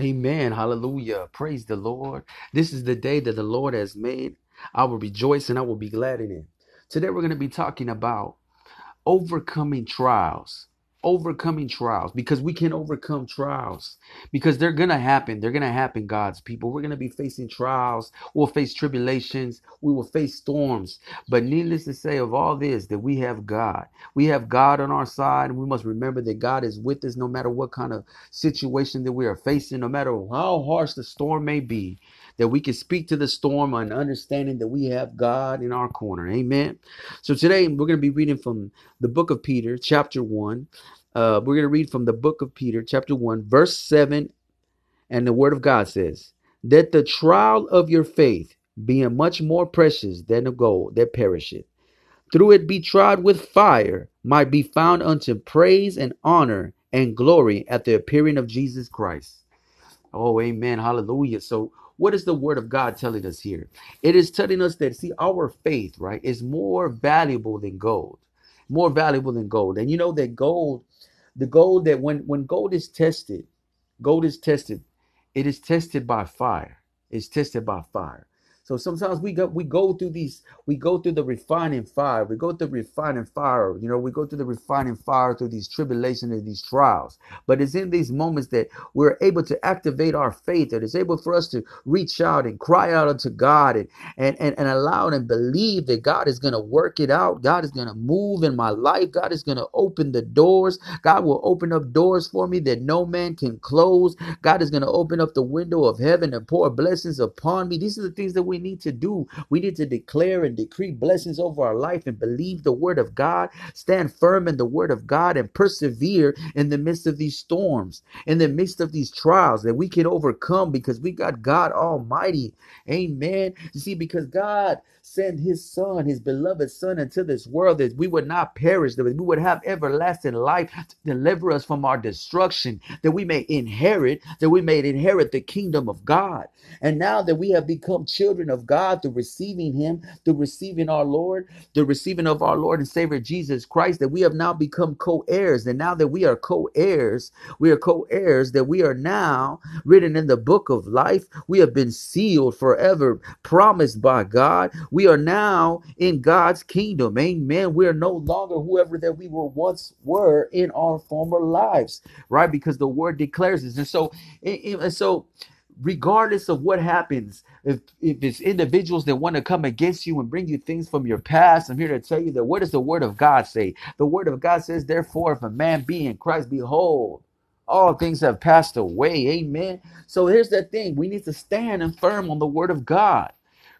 Amen. Hallelujah. Praise the Lord. This is the day that the Lord has made. I will rejoice and I will be glad in it. Today we're going to be talking about overcoming trials overcoming trials because we can overcome trials because they're gonna happen. They're gonna happen god's people. We're gonna be facing trials. We'll face tribulations. We will face storms. But needless to say of all this that we have god. We have god on our side and we must remember that god is with us no matter what kind of situation that we are facing no matter how harsh the storm may be that we can speak to the storm and understanding that we have god in our corner. Amen. So today we're going to be reading from the book of Peter, chapter 1. Uh, we're going to read from the book of Peter, chapter 1, verse 7. And the word of God says, That the trial of your faith, being much more precious than the gold that perisheth, through it be tried with fire, might be found unto praise and honor and glory at the appearing of Jesus Christ. Oh, amen. Hallelujah. So, what is the word of God telling us here? It is telling us that, see, our faith, right, is more valuable than gold, more valuable than gold. And you know that gold, the gold that when, when gold is tested, gold is tested, it is tested by fire. It's tested by fire. So sometimes we go we go through these we go through the refining fire. We go through refining fire. You know, we go through the refining fire through these tribulations and these trials. But it's in these moments that we're able to activate our faith. That it's able for us to reach out and cry out unto God and and and, and allow and believe that God is gonna work it out. God is gonna move in my life. God is gonna open the doors. God will open up doors for me that no man can close. God is gonna open up the window of heaven and pour blessings upon me. These are the things that we we need to do. We need to declare and decree blessings over our life and believe the word of God, stand firm in the word of God, and persevere in the midst of these storms, in the midst of these trials that we can overcome because we got God Almighty. Amen. You see, because God sent his son, his beloved son, into this world that we would not perish, that we would have everlasting life to deliver us from our destruction, that we may inherit, that we may inherit the kingdom of God. And now that we have become children of God through receiving him, through receiving our Lord, the receiving of our Lord and Savior Jesus Christ, that we have now become co-heirs. And now that we are co-heirs, we are co-heirs, that we are now written in the book of life. We have been sealed forever, promised by God. We are now in God's kingdom. Amen. We are no longer whoever that we were once were in our former lives, right? Because the word declares this. And so, and so regardless of what happens, if if it's individuals that want to come against you and bring you things from your past, I'm here to tell you that what does the word of God say? The word of God says, therefore, if a man be in Christ, behold, all things have passed away. Amen. So here's the thing: we need to stand and firm on the word of God.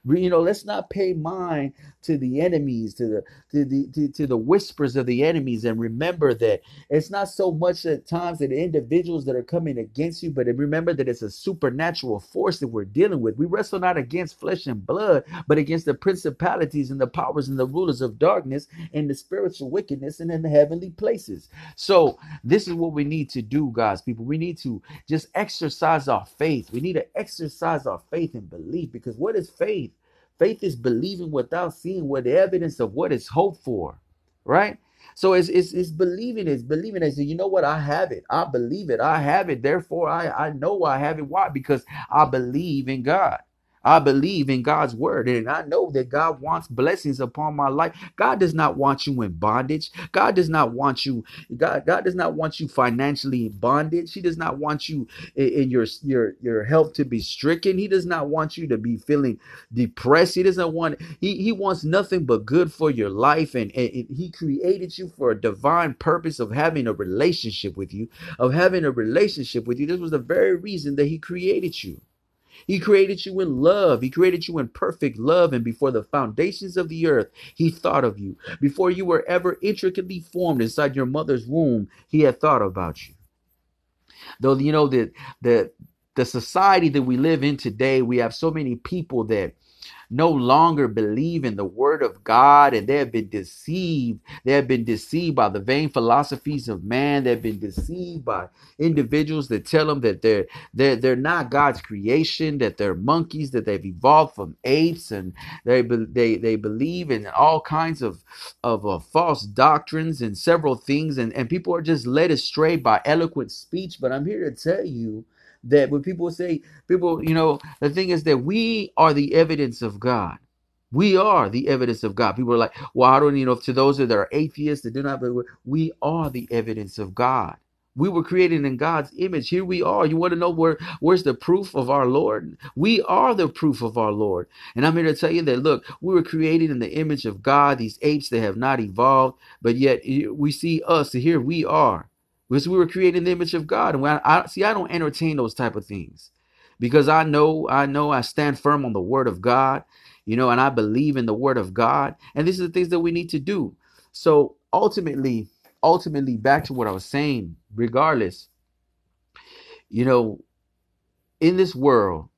You know, let's not pay mind to the enemies, to the to the to, to the whispers of the enemies, and remember that it's not so much at times that individuals that are coming against you, but remember that it's a supernatural force that we're dealing with. We wrestle not against flesh and blood, but against the principalities and the powers and the rulers of darkness and the spiritual wickedness and in the heavenly places. So this is what we need to do, guys, people. We need to just exercise our faith. We need to exercise our faith and belief because what is faith? Faith is believing without seeing what the evidence of what is hoped for, right? So it's, it's, it's believing, it's believing. It's, you know what? I have it. I believe it. I have it. Therefore, I, I know I have it. Why? Because I believe in God. I believe in God's word and I know that God wants blessings upon my life. God does not want you in bondage. God does not want you God God does not want you financially in bondage. He does not want you in, in your your your health to be stricken. He does not want you to be feeling depressed. He doesn't want he he wants nothing but good for your life and, and, and he created you for a divine purpose of having a relationship with you, of having a relationship with you. This was the very reason that he created you. He created you in love. He created you in perfect love. And before the foundations of the earth, He thought of you. Before you were ever intricately formed inside your mother's womb, He had thought about you. Though, you know, that the, the society that we live in today, we have so many people that no longer believe in the word of God and they have been deceived. They have been deceived by the vain philosophies of man. They've been deceived by individuals that tell them that they're they're they're not God's creation, that they're monkeys, that they've evolved from apes, and they they they believe in all kinds of of uh, false doctrines and several things, and and people are just led astray by eloquent speech. But I'm here to tell you that when people say people you know the thing is that we are the evidence of god. We are the evidence of god. People are like well i don't you know to those that are atheists that do not believe we are the evidence of god. We were created in god's image. Here we are. You want to know where where's the proof of our lord? We are the proof of our lord. And i'm here to tell you that look we were created in the image of god these apes that have not evolved but yet we see us here. We are because we were created in the image of God. And when I, I see, I don't entertain those type of things because I know, I know, I stand firm on the Word of God, you know, and I believe in the Word of God. And these are the things that we need to do. So ultimately, ultimately, back to what I was saying. Regardless, you know, in this world,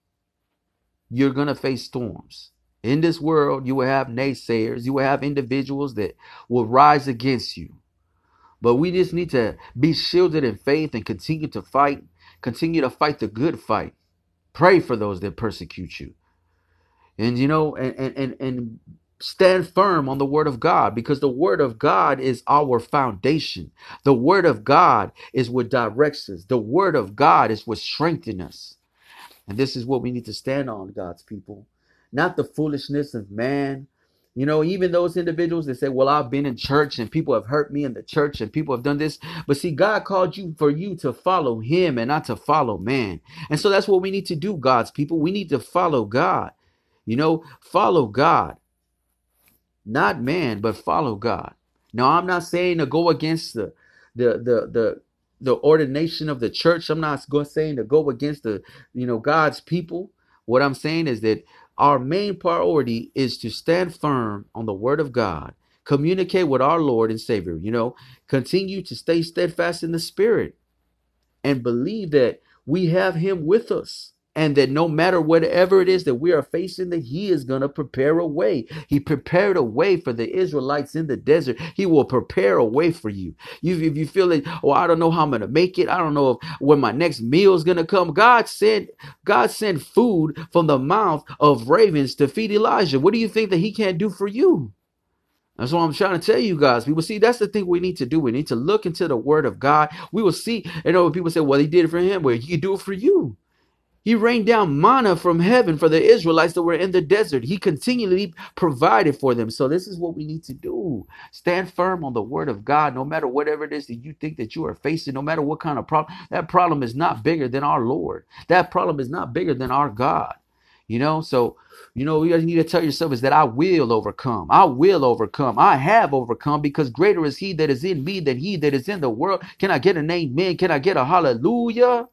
you're gonna face storms. In this world, you will have naysayers. You will have individuals that will rise against you. But we just need to be shielded in faith and continue to fight, continue to fight the good fight. Pray for those that persecute you. And you know, and and and, and stand firm on the word of God because the word of God is our foundation. The word of God is what directs us. The word of God is what strengthens us. And this is what we need to stand on, God's people. Not the foolishness of man, you know, even those individuals that say, Well, I've been in church and people have hurt me in the church and people have done this. But see, God called you for you to follow Him and not to follow man. And so that's what we need to do, God's people. We need to follow God. You know, follow God, not man, but follow God. Now, I'm not saying to go against the the the the the ordination of the church. I'm not saying to go against the you know God's people. What I'm saying is that our main priority is to stand firm on the word of God, communicate with our Lord and Savior, you know, continue to stay steadfast in the spirit and believe that we have him with us and that no matter whatever it is that we are facing that he is going to prepare a way he prepared a way for the israelites in the desert he will prepare a way for you, you if you feel like oh i don't know how i'm going to make it i don't know if when my next meal is going to come god sent god sent food from the mouth of ravens to feed elijah what do you think that he can't do for you that's what I'm trying to tell you guys. People see that's the thing we need to do. We need to look into the word of God. We will see, you know, people say, well, he did it for him. Well, he can do it for you. He rained down manna from heaven for the Israelites that were in the desert. He continually provided for them. So this is what we need to do. Stand firm on the word of God, no matter whatever it is that you think that you are facing, no matter what kind of problem. That problem is not bigger than our Lord. That problem is not bigger than our God. You know, so you know, you need to tell yourself is that I will overcome. I will overcome. I have overcome because greater is he that is in me than he that is in the world. Can I get an amen? Can I get a hallelujah?